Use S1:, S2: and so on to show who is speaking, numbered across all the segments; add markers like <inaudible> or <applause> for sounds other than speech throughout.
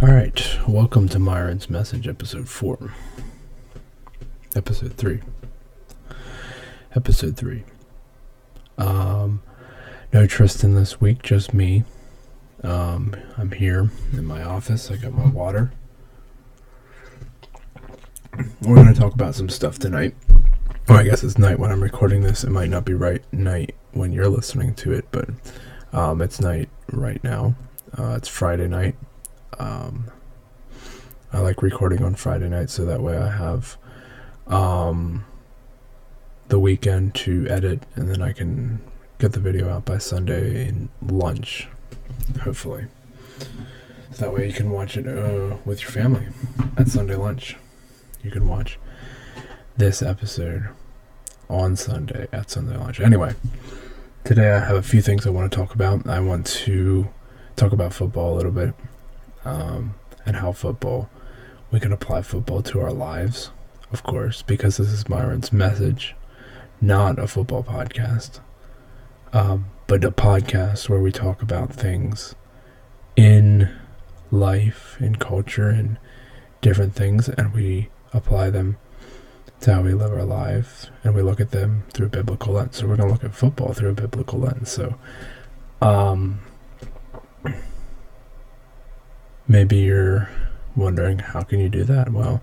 S1: All right, welcome to Myron's Message, episode four. Episode three. Episode three. Um, no Tristan this week, just me. Um, I'm here in my office. I got my water. We're going to talk about some stuff tonight. Well, I guess it's night when I'm recording this. It might not be right night when you're listening to it, but um, it's night right now. Uh, it's Friday night. Um, I like recording on Friday night so that way I have um, the weekend to edit and then I can get the video out by Sunday lunch, hopefully. So that way you can watch it uh, with your family at Sunday lunch. You can watch this episode on Sunday at Sunday lunch. Anyway, today I have a few things I want to talk about. I want to talk about football a little bit um, and how football, we can apply football to our lives, of course, because this is Myron's message, not a football podcast, um, but a podcast where we talk about things in life, in culture, and different things, and we apply them to how we live our lives, and we look at them through a biblical lens. So we're going to look at football through a biblical lens. So, um, maybe you're wondering how can you do that? Well,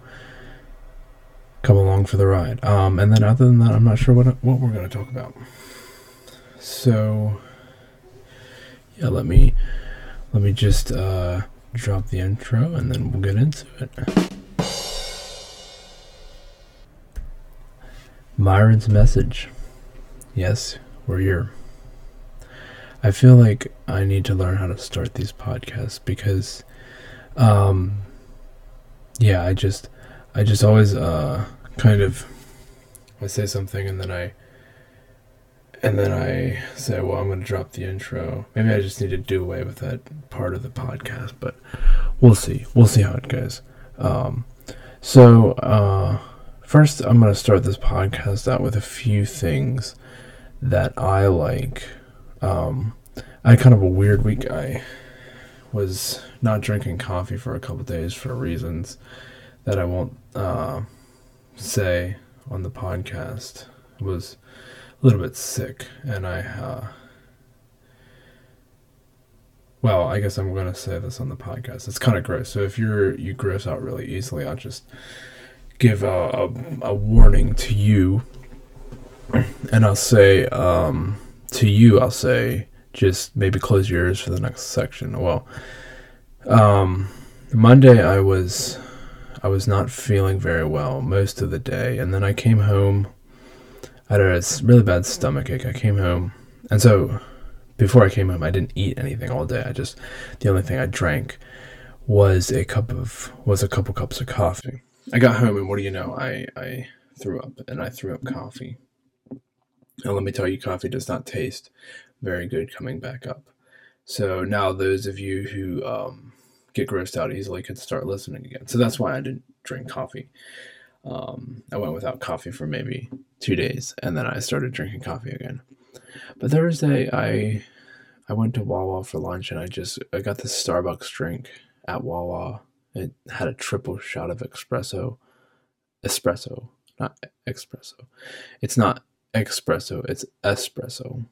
S1: come along for the ride. Um, and then other than that, I'm not sure what what we're going to talk about. So, yeah, let me let me just uh, drop the intro, and then we'll get into it. Myron's message. Yes, we're here. I feel like I need to learn how to start these podcasts because um yeah, I just I just always uh kind of I say something and then I and then I say, well, I'm going to drop the intro. Maybe I just need to do away with that part of the podcast, but we'll see. We'll see how it goes. Um, so, uh, first, I'm going to start this podcast out with a few things that I like. Um, I had kind of a weird week. I was not drinking coffee for a couple days for reasons that I won't uh, say on the podcast. I was a little bit sick, and I, uh, well, I guess I'm going to say this on the podcast. It's kind of gross. So if you're you gross out really easily, I'll just give a, a, a warning to you, and I'll say um, to you, I'll say just maybe close your ears for the next section. Well, um, Monday I was I was not feeling very well most of the day, and then I came home. I had a really bad stomach ache. I came home, and so before I came home, I didn't eat anything all day. I just the only thing I drank was a cup of was a couple cups of coffee. I got home, and what do you know? I I threw up, and I threw up coffee. And let me tell you, coffee does not taste very good coming back up. So now those of you who um, get grossed out easily could start listening again. So that's why I didn't drink coffee. Um, I went without coffee for maybe two days, and then I started drinking coffee again. But Thursday, I I went to Wawa for lunch, and I just I got this Starbucks drink at Wawa. It had a triple shot of espresso, espresso, not espresso. It's not espresso, it's espresso.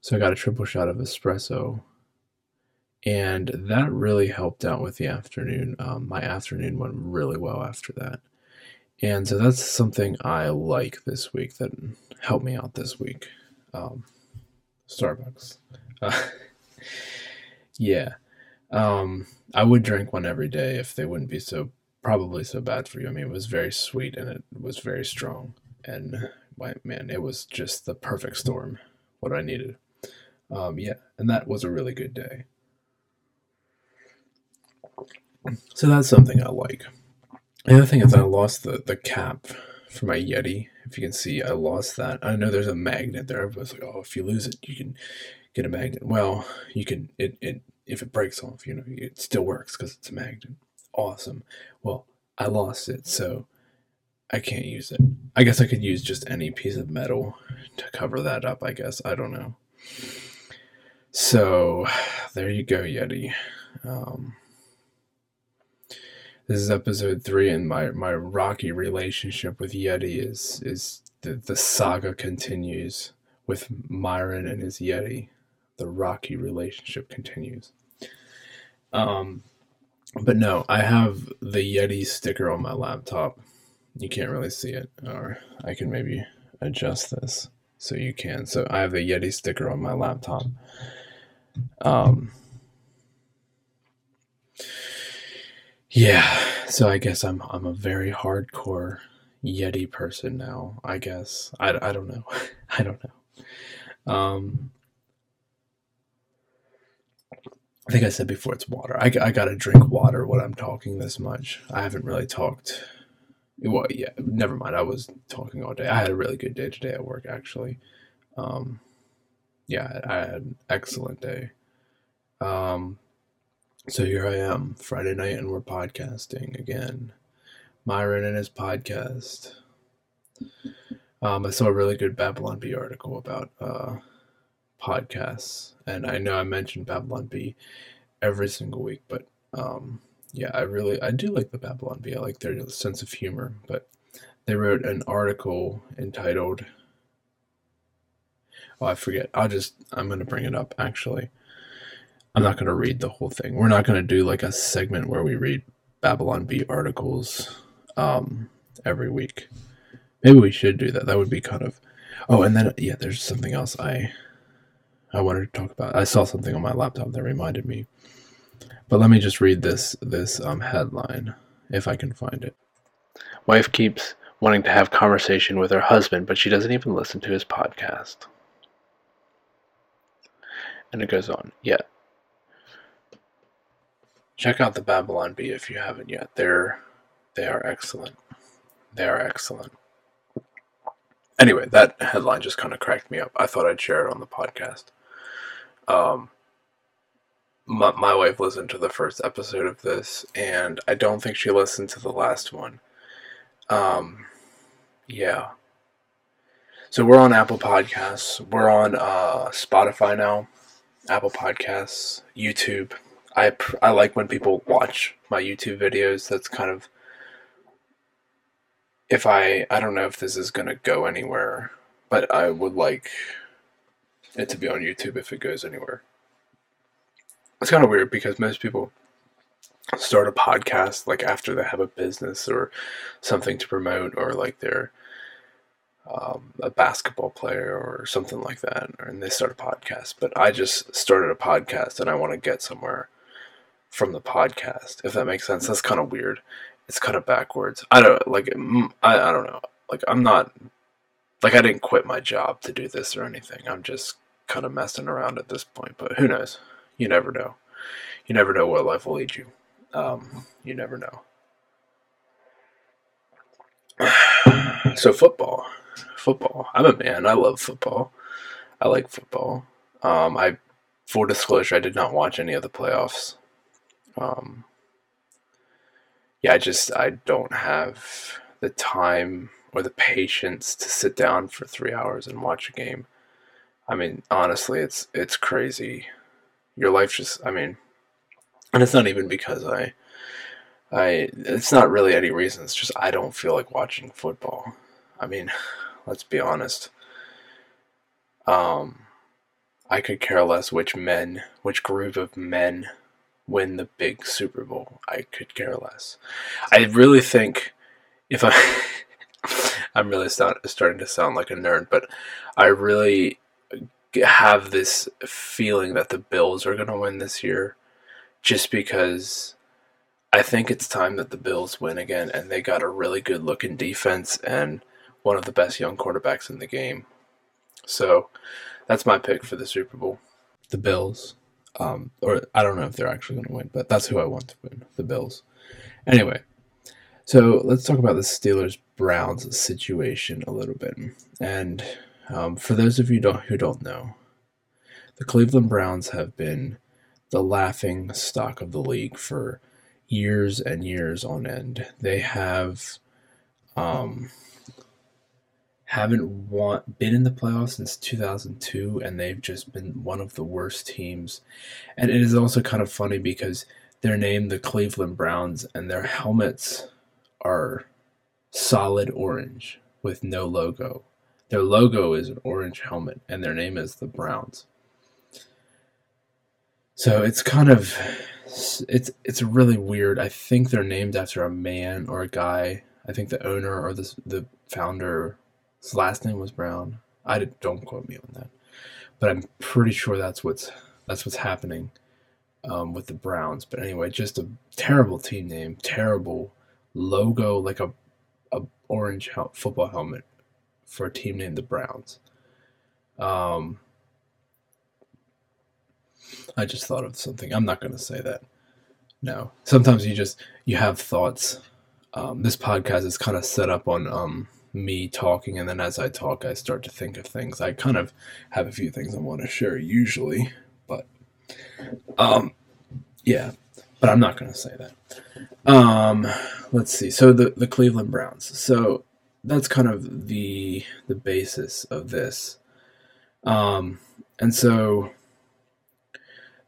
S1: So I got a triple shot of espresso and that really helped out with the afternoon. Um, my afternoon went really well after that, and so that's something I like this week that helped me out this week. Um, Starbucks, uh, <laughs> yeah. Um, I would drink one every day if they wouldn't be so probably so bad for you. I mean, it was very sweet and it was very strong, and my man, it was just the perfect storm. What I needed. Um, yeah, and that was a really good day. So that's something I like. The other thing is I lost the, the cap for my Yeti. If you can see, I lost that. I know there's a magnet there. Everybody's like, oh, if you lose it, you can get a magnet. Well, you can, it, it if it breaks off, you know, it still works because it's a magnet. Awesome. Well, I lost it, so I can't use it. I guess I could use just any piece of metal to cover that up, I guess. I don't know. So, <sighs> there you go, Yeti. Um, This is episode three, and my my rocky relationship with Yeti is is the, the saga continues with Myron and his Yeti. The rocky relationship continues. Um, but no, I have the Yeti sticker on my laptop. You can't really see it, or I can maybe adjust this so you can. So I have the Yeti sticker on my laptop. Um, yeah, so I guess I'm I'm a very hardcore Yeti person now. I guess I, I don't know. <laughs> I don't know. Um, I think I said before it's water. I, I gotta drink water when I'm talking this much. I haven't really talked. Well, yeah, never mind. I was talking all day. I had a really good day today at work, actually. Um, yeah, I had an excellent day. Um, so here I am, Friday night, and we're podcasting again. Myron and his podcast. Um, I saw a really good Babylon Bee article about uh, podcasts, and I know I mentioned Babylon Bee every single week, but um, yeah, I really I do like the Babylon Bee. I like their sense of humor, but they wrote an article entitled Oh, I forget. I'll just I'm gonna bring it up actually. I'm not gonna read the whole thing. We're not gonna do like a segment where we read Babylon Bee articles um, every week. Maybe we should do that. That would be kind of. Oh, and then yeah, there's something else I I wanted to talk about. I saw something on my laptop that reminded me. But let me just read this this um, headline if I can find it. Wife keeps wanting to have conversation with her husband, but she doesn't even listen to his podcast. And it goes on. Yeah. Check out the Babylon Bee if you haven't yet. They're they are excellent. They are excellent. Anyway, that headline just kind of cracked me up. I thought I'd share it on the podcast. Um, my, my wife listened to the first episode of this, and I don't think she listened to the last one. Um, yeah. So we're on Apple Podcasts. We're on uh, Spotify now. Apple Podcasts, YouTube. I I like when people watch my YouTube videos. That's kind of if I I don't know if this is gonna go anywhere, but I would like it to be on YouTube if it goes anywhere. It's kind of weird because most people start a podcast like after they have a business or something to promote or like they're um, a basketball player or something like that, and they start a podcast. But I just started a podcast, and I want to get somewhere from the podcast. If that makes sense, that's kind of weird. It's kind of backwards. I don't like. Mm, I I don't know. Like I'm not. Like I didn't quit my job to do this or anything. I'm just kind of messing around at this point. But who knows? You never know. You never know what life will lead you. Um, you never know. <sighs> so football football. I'm a man. I love football. I like football. Um, I, full disclosure, I did not watch any of the playoffs. Um, yeah, I just I don't have the time or the patience to sit down for three hours and watch a game. I mean, honestly, it's it's crazy. Your life just, I mean, and it's not even because I, I, it's not really any reason. It's just I don't feel like watching football. I mean, <sighs> Let's be honest. Um, I could care less which men, which group of men win the big Super Bowl. I could care less. I really think if I, <laughs> I'm really start, starting to sound like a nerd, but I really have this feeling that the Bills are going to win this year just because I think it's time that the Bills win again and they got a really good looking defense and one of the best young quarterbacks in the game. So that's my pick for the Super Bowl. The Bills. Um, or I don't know if they're actually going to win, but that's who I want to win. The Bills. Anyway, so let's talk about the Steelers Browns situation a little bit. And um, for those of you don't, who don't know, the Cleveland Browns have been the laughing stock of the league for years and years on end. They have um, haven't won, been in the playoffs since 2002, and they've just been one of the worst teams. And it is also kind of funny because they're named the Cleveland Browns, and their helmets are solid orange with no logo. Their logo is an orange helmet, and their name is the Browns. So it's kind of it's it's really weird. I think they're named after a man or a guy. I think the owner or the the founder, his last name was Brown. I did, don't quote me on that, but I'm pretty sure that's what's that's what's happening um, with the Browns. But anyway, just a terrible team name, terrible logo, like a a orange hel- football helmet for a team named the Browns. Um, I just thought of something. I'm not going to say that. No. Sometimes you just you have thoughts. Um, this podcast is kind of set up on um, me talking, and then as I talk, I start to think of things. I kind of have a few things I want to share usually, but um, yeah. But I'm not going to say that. Um, let's see. So the the Cleveland Browns. So that's kind of the the basis of this. Um, and so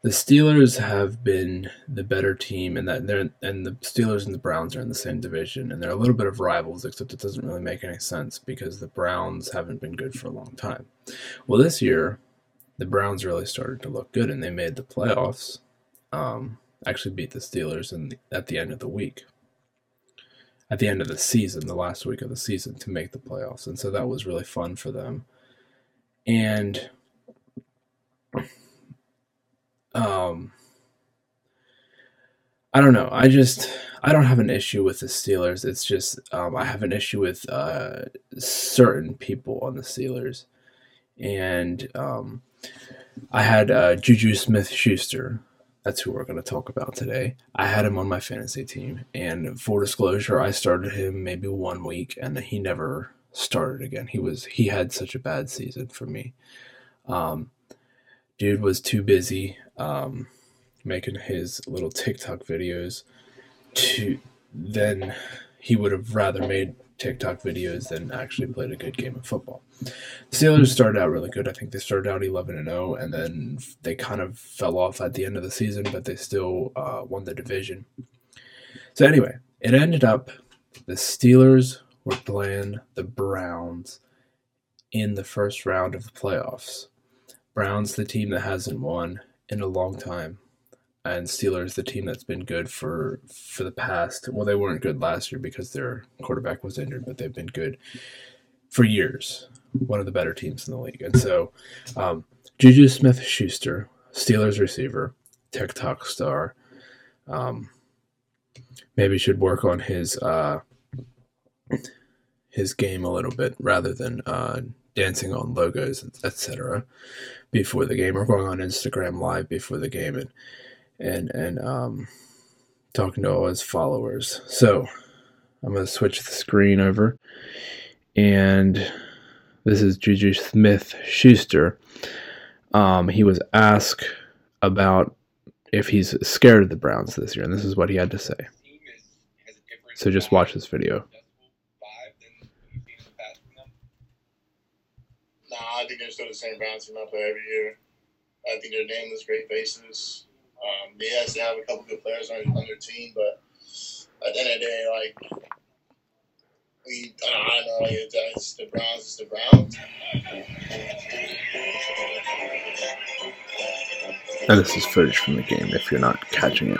S1: the Steelers have been the better team, and that they're and the Steelers and the Browns are in the same division, and they're a little bit of rivals, except it doesn't really make any sense because the Browns haven't been good for a long time. Well, this year, the Browns really started to look good, and they made the playoffs. Um, actually, beat the Steelers in the, at the end of the week, at the end of the season, the last week of the season, to make the playoffs, and so that was really fun for them. And um, I don't know. I just I don't have an issue with the Steelers. It's just um, I have an issue with uh, certain people on the Steelers, and um, I had uh, Juju Smith Schuster. That's who we're going to talk about today. I had him on my fantasy team, and for disclosure, I started him maybe one week, and he never started again. He was he had such a bad season for me. Um, dude was too busy um, making his little TikTok videos to then he would have rather made TikTok videos than actually played a good game of football. The Steelers started out really good. I think they started out 11 and 0, and then they kind of fell off at the end of the season, but they still uh, won the division. So, anyway, it ended up the Steelers were playing the Browns in the first round of the playoffs. Browns, the team that hasn't won in a long time, and Steelers, the team that's been good for for the past. Well, they weren't good last year because their quarterback was injured, but they've been good for years. One of the better teams in the league, and so um, Juju Smith Schuster, Steelers receiver, TikTok star, um, maybe should work on his uh, his game a little bit rather than uh, dancing on logos, etc before the game or going on Instagram live before the game and and and um, talking to all his followers. So I'm gonna switch the screen over, and this is Juju Smith Schuster. Um, he was asked about if he's scared of the Browns this year, and this is what he had to say. So just watch this video.
S2: I think they're still the same Browns team I play every year. I think they're nameless, great faces. Um, yes, they have a couple good players on, on their team, but at the end of the day, like we, I don't know, like, it's, the Browns, it's the Browns.
S1: And this is footage from the game if you're not catching it.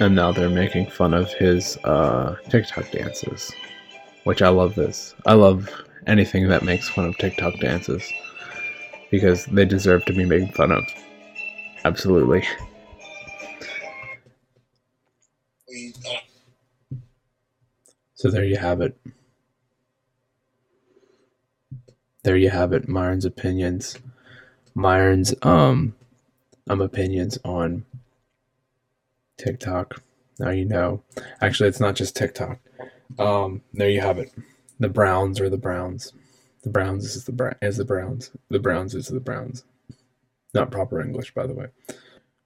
S1: now they're making fun of his uh, TikTok dances, which I love. This I love anything that makes fun of TikTok dances because they deserve to be made fun of. Absolutely. So there you have it. there you have it. Myron's opinions. Myron's um um opinions on TikTok. Now you know. Actually, it's not just TikTok. Um, there you have it. The Browns are the Browns. The Browns is the Bra- is the Browns. The Browns is the Browns. Not proper English, by the way.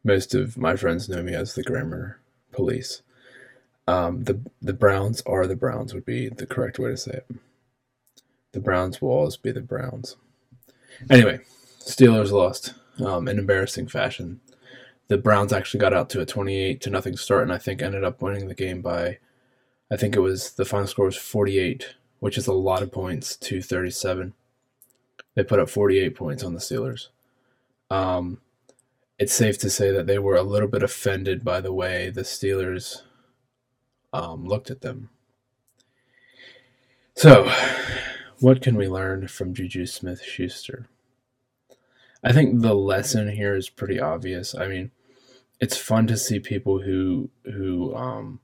S1: Most of my friends know me as the grammar police. Um, the the Browns are the Browns would be the correct way to say it. The Browns will always be the Browns. Anyway, Steelers lost um, in embarrassing fashion. The Browns actually got out to a 28 to nothing start and I think ended up winning the game by I think it was the final score was 48, which is a lot of points to 37. They put up 48 points on the Steelers. Um, it's safe to say that they were a little bit offended by the way the Steelers um, looked at them. So, what can we learn from Juju Smith Schuster? I think the lesson here is pretty obvious. I mean, it's fun to see people who who um,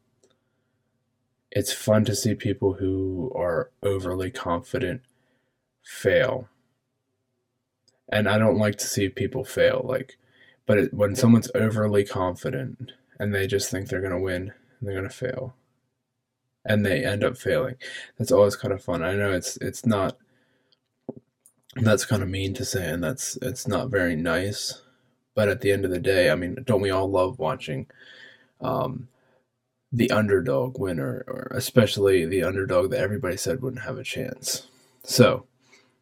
S1: it's fun to see people who are overly confident fail. And I don't like to see people fail like but it, when someone's overly confident and they just think they're going to win and they're going to fail and they end up failing. That's always kind of fun. I know it's it's not that's kind of mean to say and that's it's not very nice. But at the end of the day, I mean, don't we all love watching um, the underdog winner, or especially the underdog that everybody said wouldn't have a chance? So,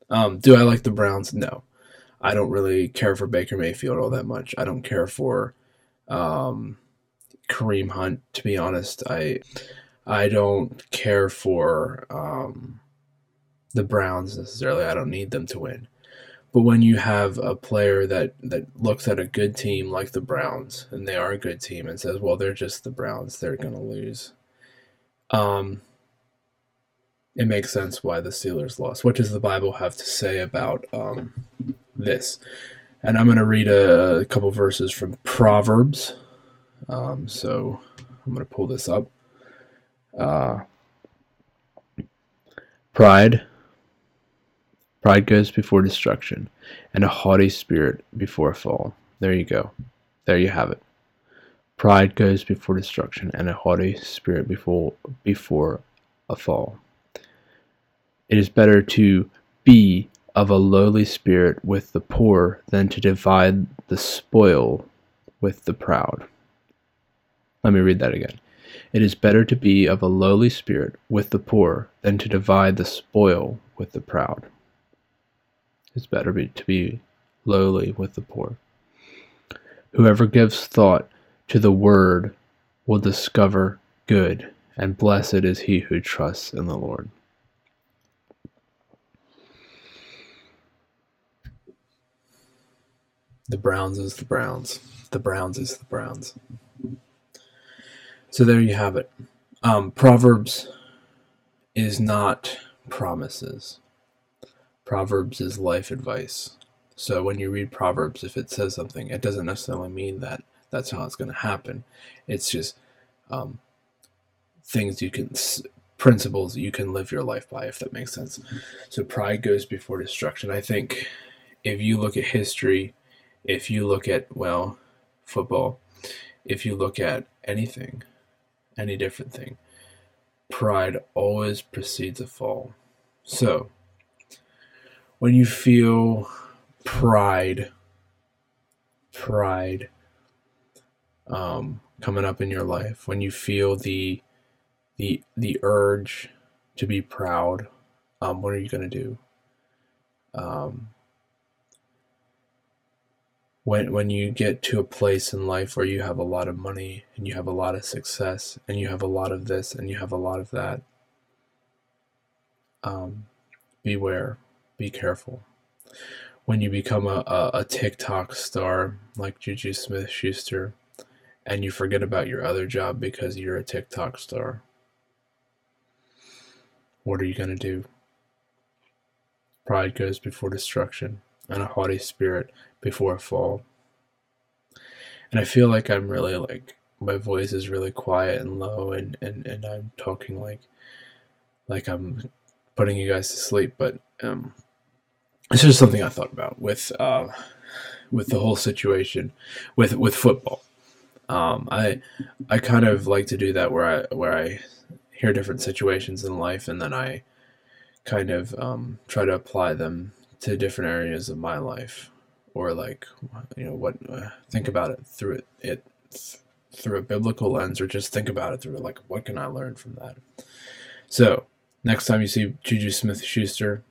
S1: um, do I like the Browns? No. I don't really care for Baker Mayfield all that much. I don't care for um, Kareem Hunt, to be honest. I I don't care for um, the Browns necessarily. I don't need them to win. But when you have a player that, that looks at a good team like the Browns, and they are a good team, and says, well, they're just the Browns, they're going to lose. Um, it makes sense why the Steelers lost. What does the Bible have to say about um, this. And I'm going to read a, a, couple verses from Proverbs. Um, so I'm going to pull this up. Uh, pride. Pride goes before destruction, and a haughty spirit before a fall. There you go. There you have it. Pride goes before destruction, and a haughty spirit before before a fall. It is better to be of a lowly spirit with the poor than to divide the spoil with the proud. Let me read that again. It is better to be of a lowly spirit with the poor than to divide the spoil with the proud. It's better be, to be lowly with the poor. Whoever gives thought to the word will discover good, and blessed is he who trusts in the Lord. The Browns is the Browns. The Browns is the Browns. So there you have it. Um, Proverbs is not promises. Proverbs is life advice. So when you read Proverbs, if it says something, it doesn't necessarily mean that that's how it's going to happen. It's just um, things you can, principles you can live your life by, if that makes sense. So pride goes before destruction. I think if you look at history, if you look at, well, football, if you look at anything, any different thing, pride always precedes a fall. So, when you feel pride, pride um, coming up in your life, when you feel the the the urge to be proud, um, what are you going to do? Um, when when you get to a place in life where you have a lot of money and you have a lot of success and you have a lot of this and you have a lot of that um, beware be careful when you become a, a, a tiktok star like juju smith schuster and you forget about your other job because you're a tiktok star what are you going to do pride goes before destruction and a haughty spirit before a fall. And I feel like I'm really like my voice is really quiet and low and, and, and I'm talking like like I'm putting you guys to sleep, but um it's is something I thought about with uh, with the whole situation with with football. Um, I I kind of like to do that where I where I hear different situations in life and then I kind of um, try to apply them to different areas of my life or like you know what uh, think about it through it, it through a biblical lens or just think about it through like what can I learn from that. So next time you see Juju Smith Schuster,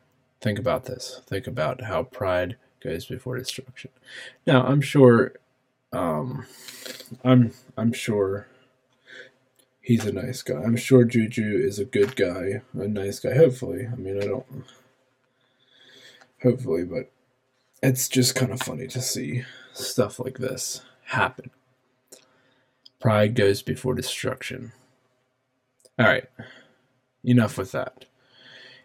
S1: think about this. Think about how pride goes before destruction. Now I'm sure um, I'm I'm sure he's a nice guy. I'm sure Juju is a good guy, a nice guy. Hopefully, I mean I don't. Hopefully, but it's just kind of funny to see stuff like this happen. Pride goes before destruction. All right, enough with that.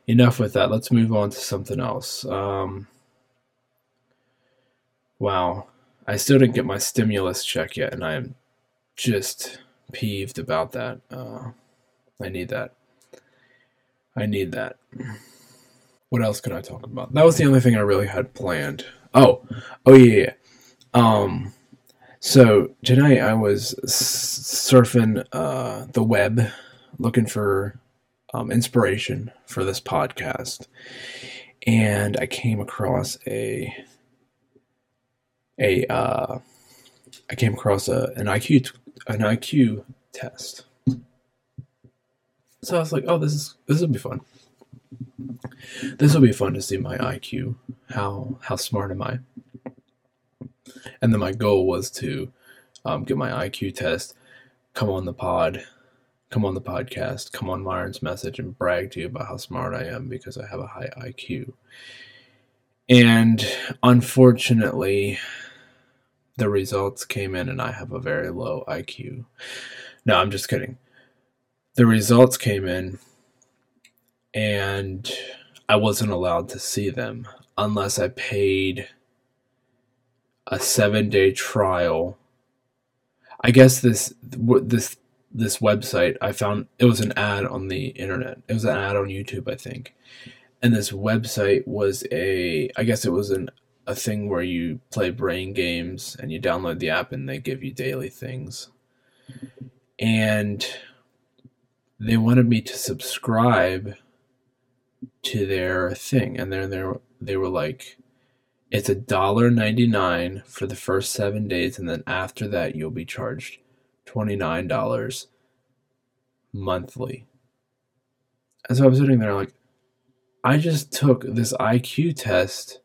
S1: Enough with that. Let's move on to something else. Um, wow, I still didn't get my stimulus check yet, and I am just peeved about that. Uh, I need that. I need that. What else can I talk about? That was the only thing I really had planned. Oh, oh yeah. yeah. Um, so tonight I was surfing uh, the web, looking for um, inspiration for this podcast, and I came across a a uh, I came across a, an IQ an IQ test. So I was like, oh, this is this will be fun. This will be fun to see my IQ. How how smart am I? And then my goal was to um, get my IQ test, come on the pod, come on the podcast, come on Myron's message, and brag to you about how smart I am because I have a high IQ. And unfortunately, the results came in and I have a very low IQ. No, I'm just kidding. The results came in and I wasn't allowed to see them unless I paid a 7-day trial. I guess this this this website I found it was an ad on the internet. It was an ad on YouTube, I think. And this website was a I guess it was an a thing where you play brain games and you download the app and they give you daily things. And they wanted me to subscribe to their thing and then they they were like it's a dollar 99 for the first 7 days and then after that you'll be charged $29 monthly. And so I was sitting there like I just took this IQ test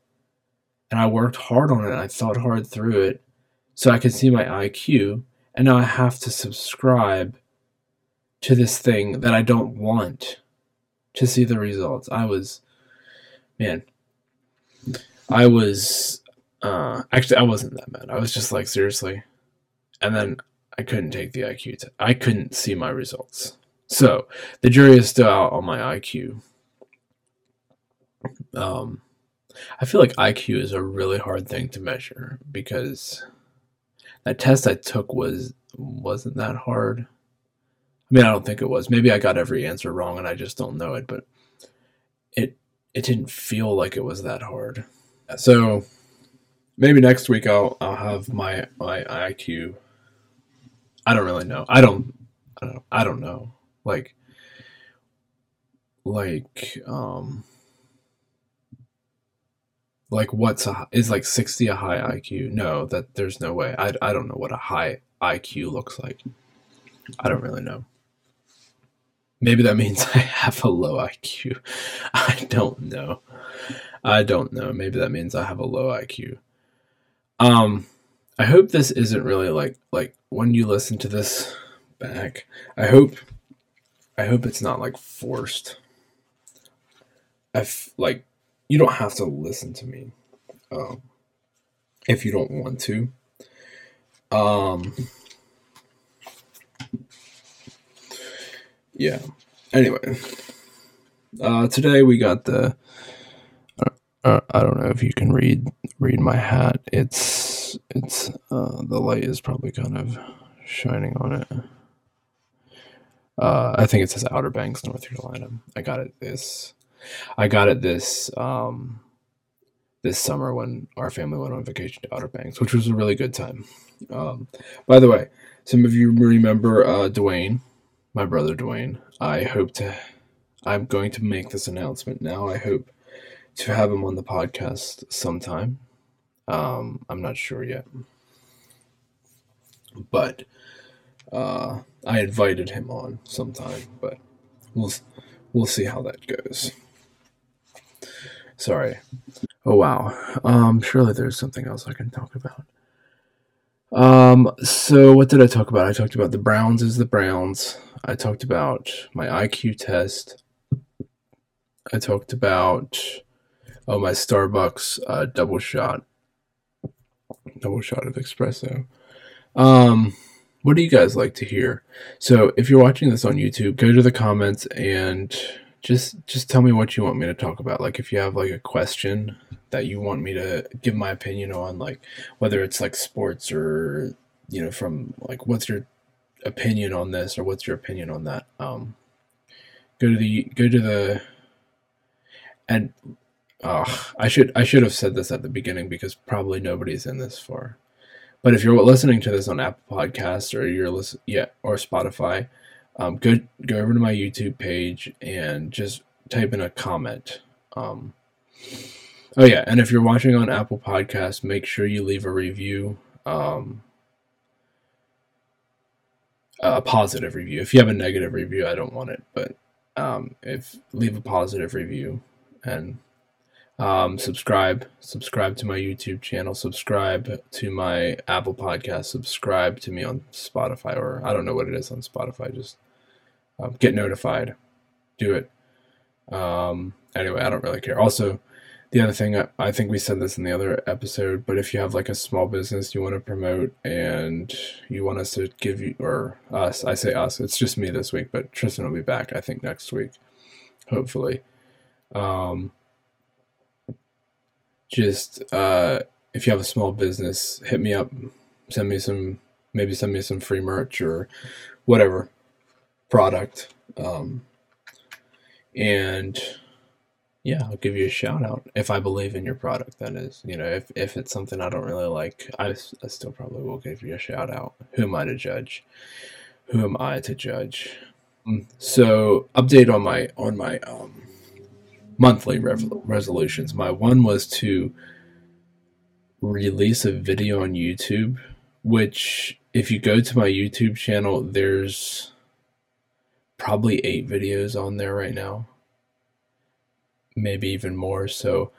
S1: and I worked hard on it. I thought hard through it so I could see my IQ. And now I have to subscribe to this thing that I don't want to see the results. I was, man, I was, uh, actually, I wasn't that mad. I was just like, seriously. And then I couldn't take the IQ test. I couldn't see my results. So the jury is still out on my IQ. Um, I feel like IQ is a really hard thing to measure because that test I took was wasn't that hard. I mean, I don't think it was. Maybe I got every answer wrong and I just don't know it, but it it didn't feel like it was that hard. So maybe next week I'll I'll have my my IQ. I don't really know. I don't I don't I don't know. Like like um like what's a is like 60 a high IQ? No, that there's no way. I I don't know what a high IQ looks like. I don't really know. Maybe that means <laughs> I have a low IQ. <laughs> I don't know. I don't know. Maybe that means I have a low IQ. Um I hope this isn't really like like when you listen to this back. I hope I hope it's not like forced. I like you don't have to listen to me um, if you don't want to. Um, yeah. Anyway, uh, today we got the. Uh, uh, I don't know if you can read read my hat. It's it's uh, the light is probably kind of shining on it. Uh, I think it says Outer Banks, North Carolina. I got it this I got it this um, this summer when our family went on vacation to Outer Banks, which was a really good time. Um, by the way, some of you remember uh, Dwayne, my brother Dwayne. I hope to, I'm going to make this announcement now. I hope to have him on the podcast sometime. Um, I'm not sure yet, but uh, I invited him on sometime, but we'll we'll see how that goes. Sorry. Oh wow. Um, surely there's something else I can talk about. Um, so what did I talk about? I talked about the Browns is the Browns. I talked about my IQ test. I talked about oh my Starbucks uh, double shot, double shot of espresso. Um, what do you guys like to hear? So if you're watching this on YouTube, go to the comments and just just tell me what you want me to talk about. Like if you have like a question that you want me to give my opinion on, like whether it's like sports or you know from like what's your opinion on this or what's your opinion on that. Um, go to the go to the and I should I should have said this at the beginning because probably nobody's in this far. But if you're listening to this on Apple Podcasts or you're listen, yeah, or Spotify, um, go go over to my YouTube page and just type in a comment. Um, oh yeah, and if you're watching on Apple Podcasts, make sure you leave a review. Um, a positive review. If you have a negative review, I don't want it, but um, if leave a positive review and um, subscribe, subscribe to my YouTube channel, subscribe to my Apple Podcast, subscribe to me on Spotify, or I don't know what it is on Spotify. Just um, get notified, do it. Um, anyway, I don't really care. Also, the other thing, I, I think we said this in the other episode, but if you have like a small business you want to promote and you want us to give you, or us, I say us, it's just me this week, but Tristan will be back, I think, next week, hopefully. Um, just uh, if you have a small business, hit me up, send me some, maybe send me some free merch or whatever product. Um, and yeah, I'll give you a shout out if I believe in your product. That is, you know, if, if it's something I don't really like, I, I still probably will give you a shout out. Who am I to judge? Who am I to judge? Mm, so, update on my on my um, monthly resolutions. My one was to release a video on YouTube, which, if you go to my YouTube channel, there's probably eight videos on there right now, maybe even more. So,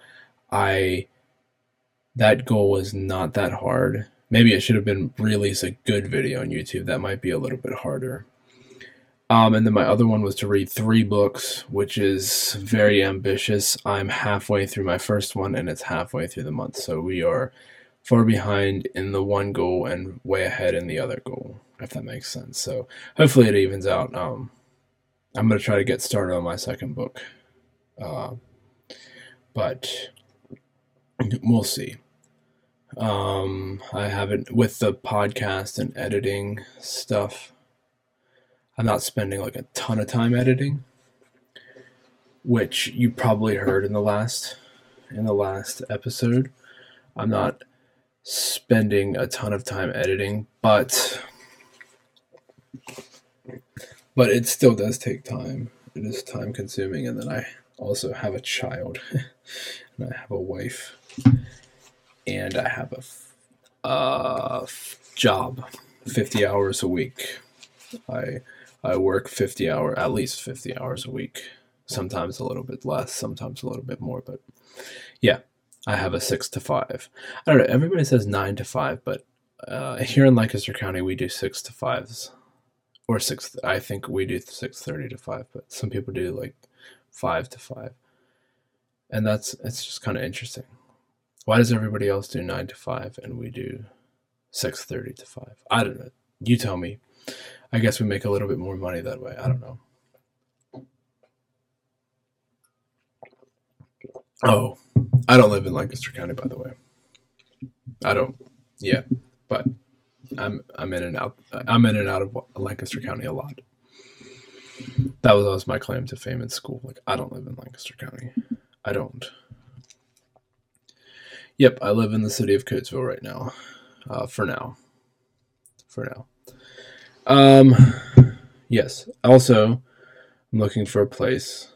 S1: I that goal was not that hard. Maybe it should have been release a good video on YouTube. That might be a little bit harder. Um, and then my other one was to read three books, which is very ambitious. I'm halfway through my first one, and it's halfway through the month. So we are far behind in the one goal and way ahead in the other goal, if that makes sense. So hopefully it evens out. Um, I'm going to try to get started on my second book. Uh, but we'll see. Um, I haven't, with the podcast and editing stuff, I'm not spending like a ton of time editing, which you probably heard in the last in the last episode. I'm not spending a ton of time editing, but but it still does take time. It is time consuming, and then I also have a child, <laughs> and I have a wife, and I have a uh, job, fifty hours a week. I I work 50 hour, at least 50 hours a week. Sometimes a little bit less, sometimes a little bit more, but yeah, I have a six to five. I don't know. Everybody says nine to five, but uh, here in Lancaster County, we do six to fives, or six. I think we do six thirty to five, but some people do like five to five, and that's it's just kind of interesting. Why does everybody else do nine to five and we do six thirty to five? I don't know. You tell me. I guess we make a little bit more money that way. I don't know. Oh, I don't live in Lancaster County, by the way. I don't. Yeah, but I'm I'm in and out. I'm in and out of Lancaster County a lot. That was always my claim to fame in school. Like I don't live in Lancaster County. I don't. Yep, I live in the city of Coatesville right now. Uh, for now. For now. Um, yes. Also, I'm looking for a place.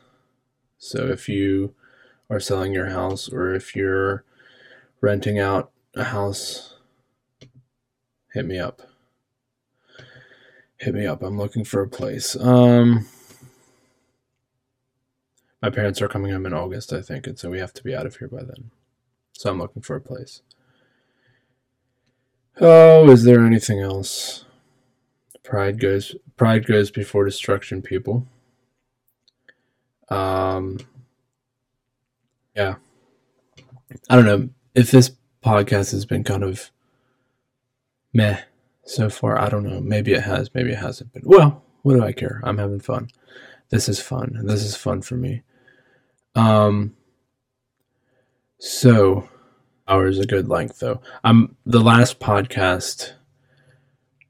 S1: So if you are selling your house or if you're renting out a house, hit me up. Hit me up. I'm looking for a place. Um, my parents are coming home in August, I think, and so we have to be out of here by then. So I'm looking for a place. Oh, is there anything else? Pride goes pride goes before destruction, people. Um yeah. I don't know if this podcast has been kind of meh so far. I don't know. Maybe it has, maybe it hasn't been. Well, what do I care? I'm having fun. This is fun. This is fun for me. Um so hours a good length though. Um the last podcast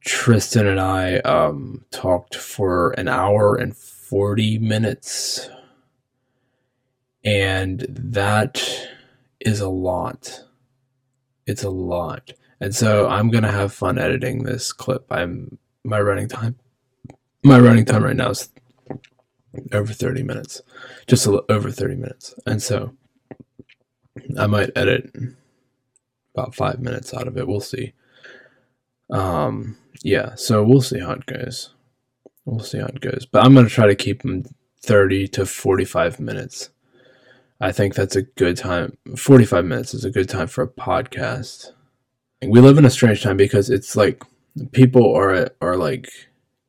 S1: Tristan and I um talked for an hour and 40 minutes. And that is a lot. It's a lot. And so I'm going to have fun editing this clip. I'm my running time my running time right now is over 30 minutes. Just a, over 30 minutes. And so I might edit about 5 minutes out of it. We'll see. Um yeah, so we'll see how it goes. We'll see how it goes. But I'm going to try to keep them 30 to 45 minutes. I think that's a good time. 45 minutes is a good time for a podcast. We live in a strange time because it's like people are are like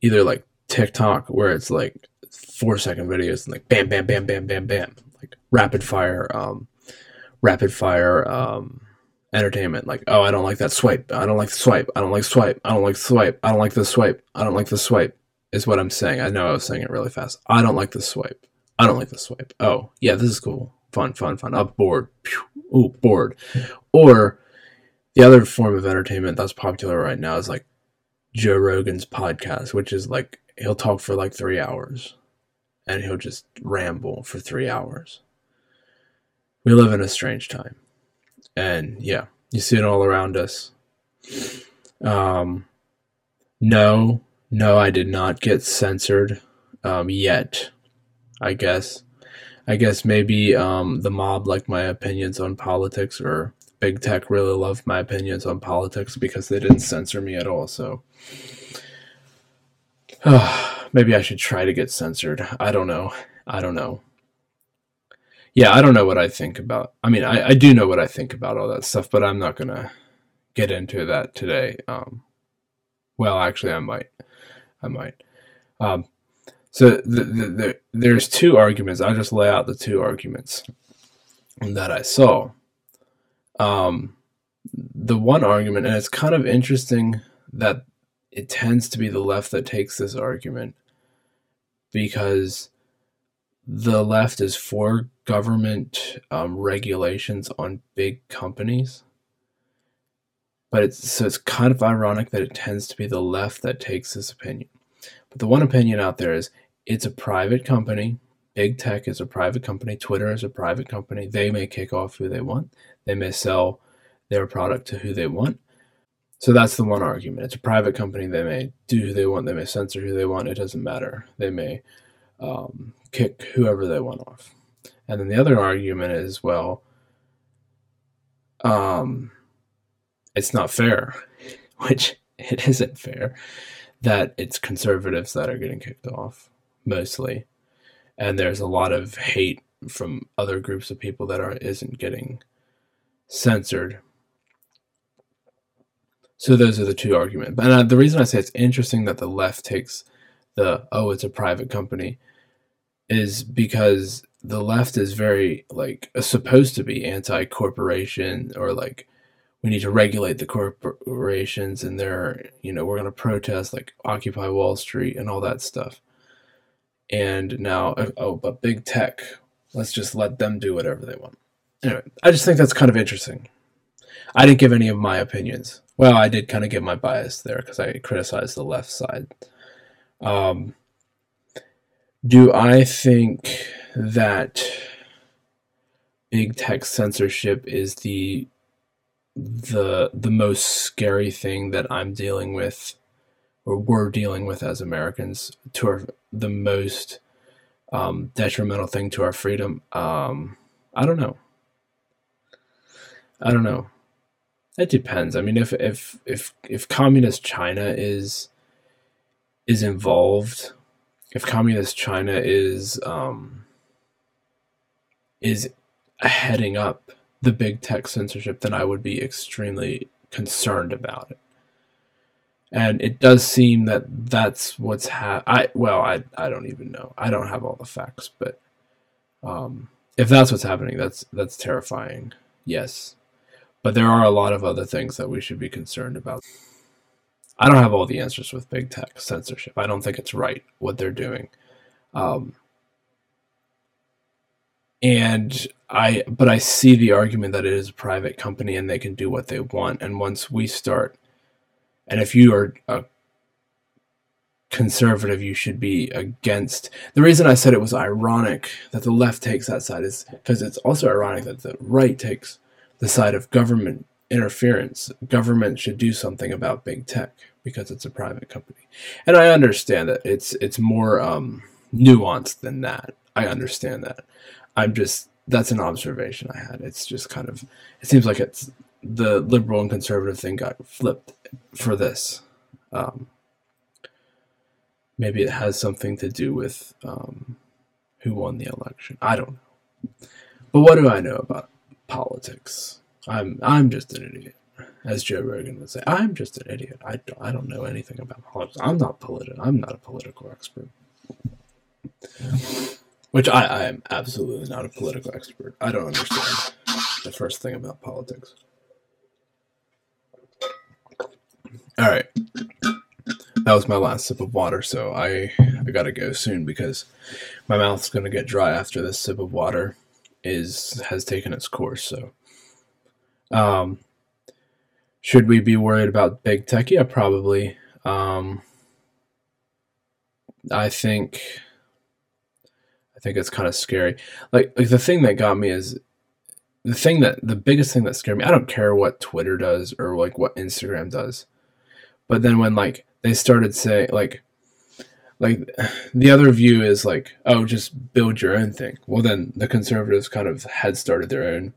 S1: either like TikTok where it's like 4 second videos and like bam bam bam bam bam bam like rapid fire um rapid fire um entertainment. Like, oh, I don't like that swipe. I don't like the swipe. I don't like swipe. I don't like swipe. I don't like the swipe. I don't like the swipe. Is what I'm saying. I know I was saying it really fast. I don't like the swipe. I don't like the swipe. Oh, yeah, this is cool. Fun, fun, fun. Up bored. Ooh, bored. Or the other form of entertainment that's popular right now is like Joe Rogan's podcast, which is like he'll talk for like three hours and he'll just ramble for three hours. We live in a strange time and yeah, you see it all around us. Um, no, no, I did not get censored um, yet. I guess, I guess maybe um, the mob like my opinions on politics, or big tech really loved my opinions on politics because they didn't censor me at all. So. <sighs> Maybe I should try to get censored. I don't know. I don't know yeah, I don't know what I think about. I mean, I, I do know what I think about all that stuff, but I'm not gonna get into that today. Um, well, actually, I might. I might. Um, so the, the, the, there's two arguments. I'll just lay out the two arguments that I saw. Um, the one argument, and it's kind of interesting that it tends to be the left that takes this argument because the left is for government um, regulations on big companies. But it's so it's kind of ironic that it tends to be the left that takes this opinion. But the one opinion out there is it's a private company. Big tech is a private company. Twitter is a private company. They may kick off who they want. They may sell their product to who they want. So that's the one argument. It's a private company. They may do who they want. They may censor who they want. It doesn't matter. They may um, kick whoever they want off. And then the other argument is, well, um, it's not fair, <laughs> which it isn't fair that it's conservatives that are getting kicked off mostly, and there's a lot of hate from other groups of people that are isn't getting censored. So those are the two arguments. And uh, the reason I say it's interesting that the left takes the oh it's a private company is because the left is very like supposed to be anti-corporation or like we need to regulate the corporations and they're you know we're going to protest like occupy wall street and all that stuff. And now oh but big tech let's just let them do whatever they want. Anyway i just think that's kind of interesting. I didn't give any of my opinions. Well i did kind of give my bias there because i criticized the left side. Um, do i think that big tech censorship is the the the most scary thing that I'm dealing with or we're dealing with as Americans to our the most um, detrimental thing to our freedom. Um, I don't know. I don't know. It depends. I mean, if if if if communist China is is involved, if communist China is um, is heading up the big tech censorship, then I would be extremely concerned about it. And it does seem that that's what's ha- I well, I I don't even know. I don't have all the facts, but um, if that's what's happening, that's that's terrifying. Yes, but there are a lot of other things that we should be concerned about. I don't have all the answers with big tech censorship. I don't think it's right what they're doing. Um, and I but I see the argument that it is a private company and they can do what they want. And once we start, and if you are a conservative, you should be against. The reason I said it was ironic that the left takes that side is because it's also ironic that the right takes the side of government interference. Government should do something about big tech because it's a private company, and I understand that it's it's more um, nuanced than that. I understand that. I'm just that's an observation I had. It's just kind of it seems like it's the liberal and conservative thing got flipped for this. Um, maybe it has something to do with um, who won the election. I don't know. But what do I know about politics? I'm I'm just an idiot, as Joe Rogan would say. I'm just an idiot. I don't, I don't know anything about politics. I'm not political. I'm not a political expert. Which I, I am absolutely not a political expert. I don't understand the first thing about politics. All right. That was my last sip of water, so I I gotta go soon because my mouth's gonna get dry after this sip of water is has taken its course. So, um, should we be worried about big tech? Yeah, probably. Um, I think I think it's kind of scary. Like like the thing that got me is the thing that the biggest thing that scared me. I don't care what Twitter does or like what Instagram does, but then when like they started saying like like the other view is like oh just build your own thing. Well then the conservatives kind of had started their own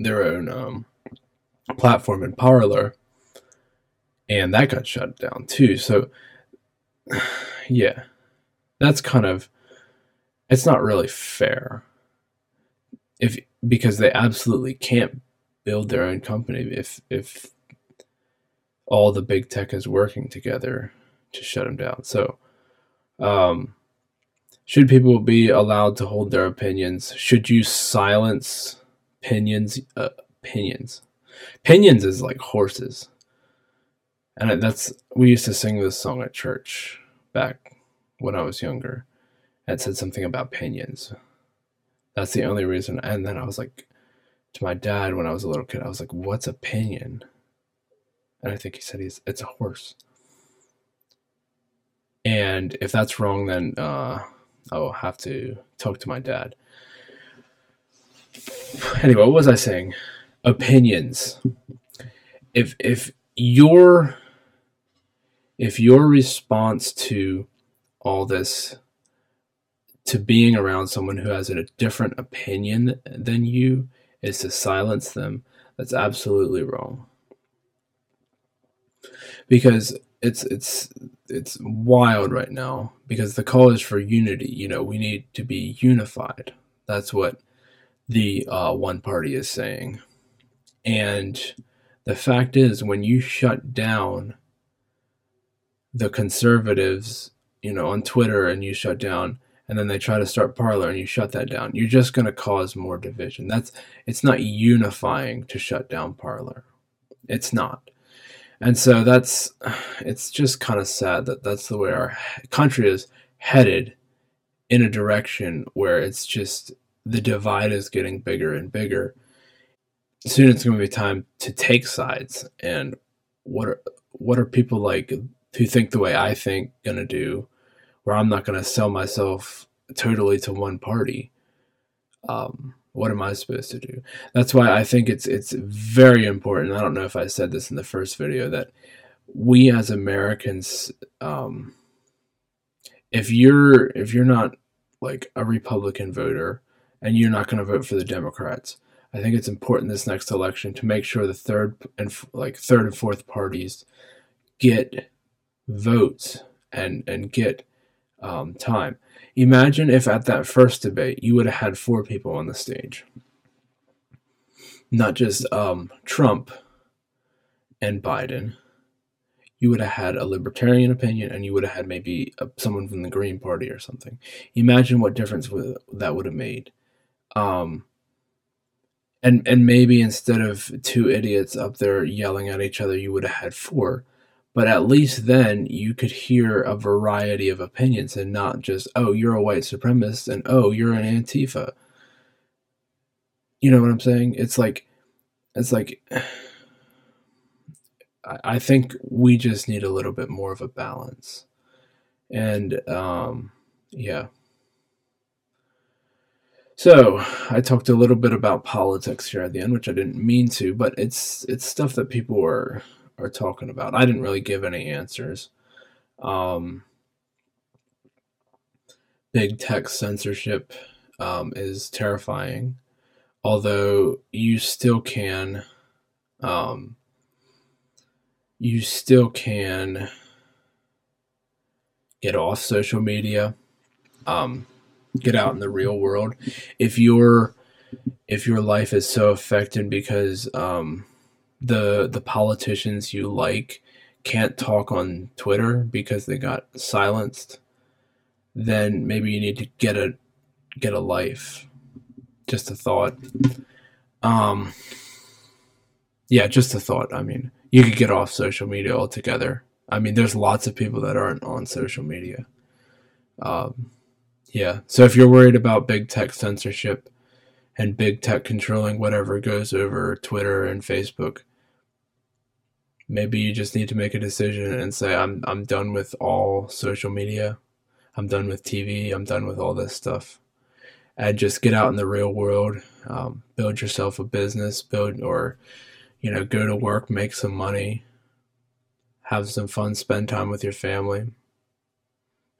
S1: their own um, platform in Parler, and that got shut down too. So <sighs> yeah, that's kind of it's not really fair. If because they absolutely can't build their own company if if all the big tech is working together to shut them down. So um should people be allowed to hold their opinions? Should you silence opinions uh, opinions opinions is like horses. And that's we used to sing this song at church back when i was younger it said something about pinions. That's the only reason. And then I was like, to my dad when I was a little kid, I was like, "What's a pinion?" And I think he said he's it's a horse. And if that's wrong, then uh, I'll have to talk to my dad. Anyway, what was I saying? Opinions. If if your if your response to all this to being around someone who has a different opinion than you is to silence them, that's absolutely wrong. Because it's it's it's wild right now because the call is for unity. You know, we need to be unified. That's what the uh, one party is saying. And the fact is, when you shut down the conservatives, you know, on Twitter and you shut down and then they try to start Parler and you shut that down, you're just going to cause more division. That's it's not unifying to shut down Parler It's not. And so that's <sighs> it's just kind of sad that that's the way our country is headed in a direction where it's just the divide is getting bigger and bigger. Soon it's going to be time to take sides and what are what are people like who think the way I think going to do where I'm not going to sell myself totally to one party. Um, What am I supposed to do? That's why I think it's it's very important. I don't know if I said this in the first video that we as Americans, um, if you're if you're not like a Republican voter and you're not going to vote for the Democrats, I think it's important this next election to make sure the third and like third and fourth parties get votes and and get um, time. Imagine if at that first debate you would have had four people on the stage, not just um, Trump and Biden. You would have had a libertarian opinion, and you would have had maybe a, someone from the Green Party or something. Imagine what difference would, that would have made. Um, and and maybe instead of two idiots up there yelling at each other, you would have had four but at least then you could hear a variety of opinions and not just, oh, you're a white supremacist and oh, you're an Antifa. You know what I'm saying? It's like, it's like, <sighs> I think we just need a little bit more of a balance. And, um, yeah. So I talked a little bit about politics here at the end, which I didn't mean to, but it's it's stuff that people are are talking about. I didn't really give any answers. Um, big tech censorship um, is terrifying, although you still can. Um, you still can get off social media, um, get out in the real world. If your if your life is so affected because um, the the politicians you like can't talk on Twitter because they got silenced, then maybe you need to get a get a life. Just a thought. Um yeah, just a thought. I mean, you could get off social media altogether. I mean, there's lots of people that aren't on social media. Um yeah. So if you're worried about big tech censorship and big tech controlling whatever goes over Twitter and Facebook, maybe you just need to make a decision and say I'm I'm done with all social media. I'm done with TV. I'm done with all this stuff. And just get out in the real world, um, build yourself a business, build or you know go to work, make some money, have some fun, spend time with your family.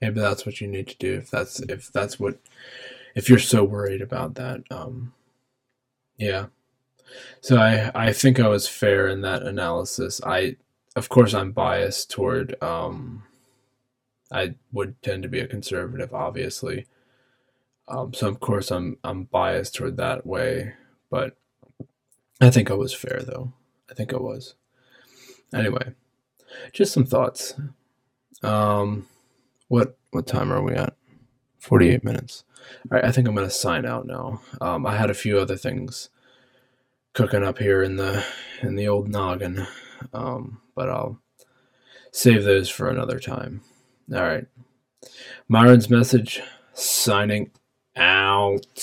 S1: Maybe that's what you need to do if that's if that's what if you're so worried about that. Um, yeah. So I I think I was fair in that analysis. I of course I'm biased toward um I would tend to be a conservative obviously. Um so of course I'm I'm biased toward that way, but I think I was fair though. I think I was. Anyway, just some thoughts. Um what what time are we at? 48 minutes. All right, I think I'm going to sign out now. Um, I had a few other things cooking up here in the in the old noggin. Um, but I'll save those for another time. All right. Myron's message signing out.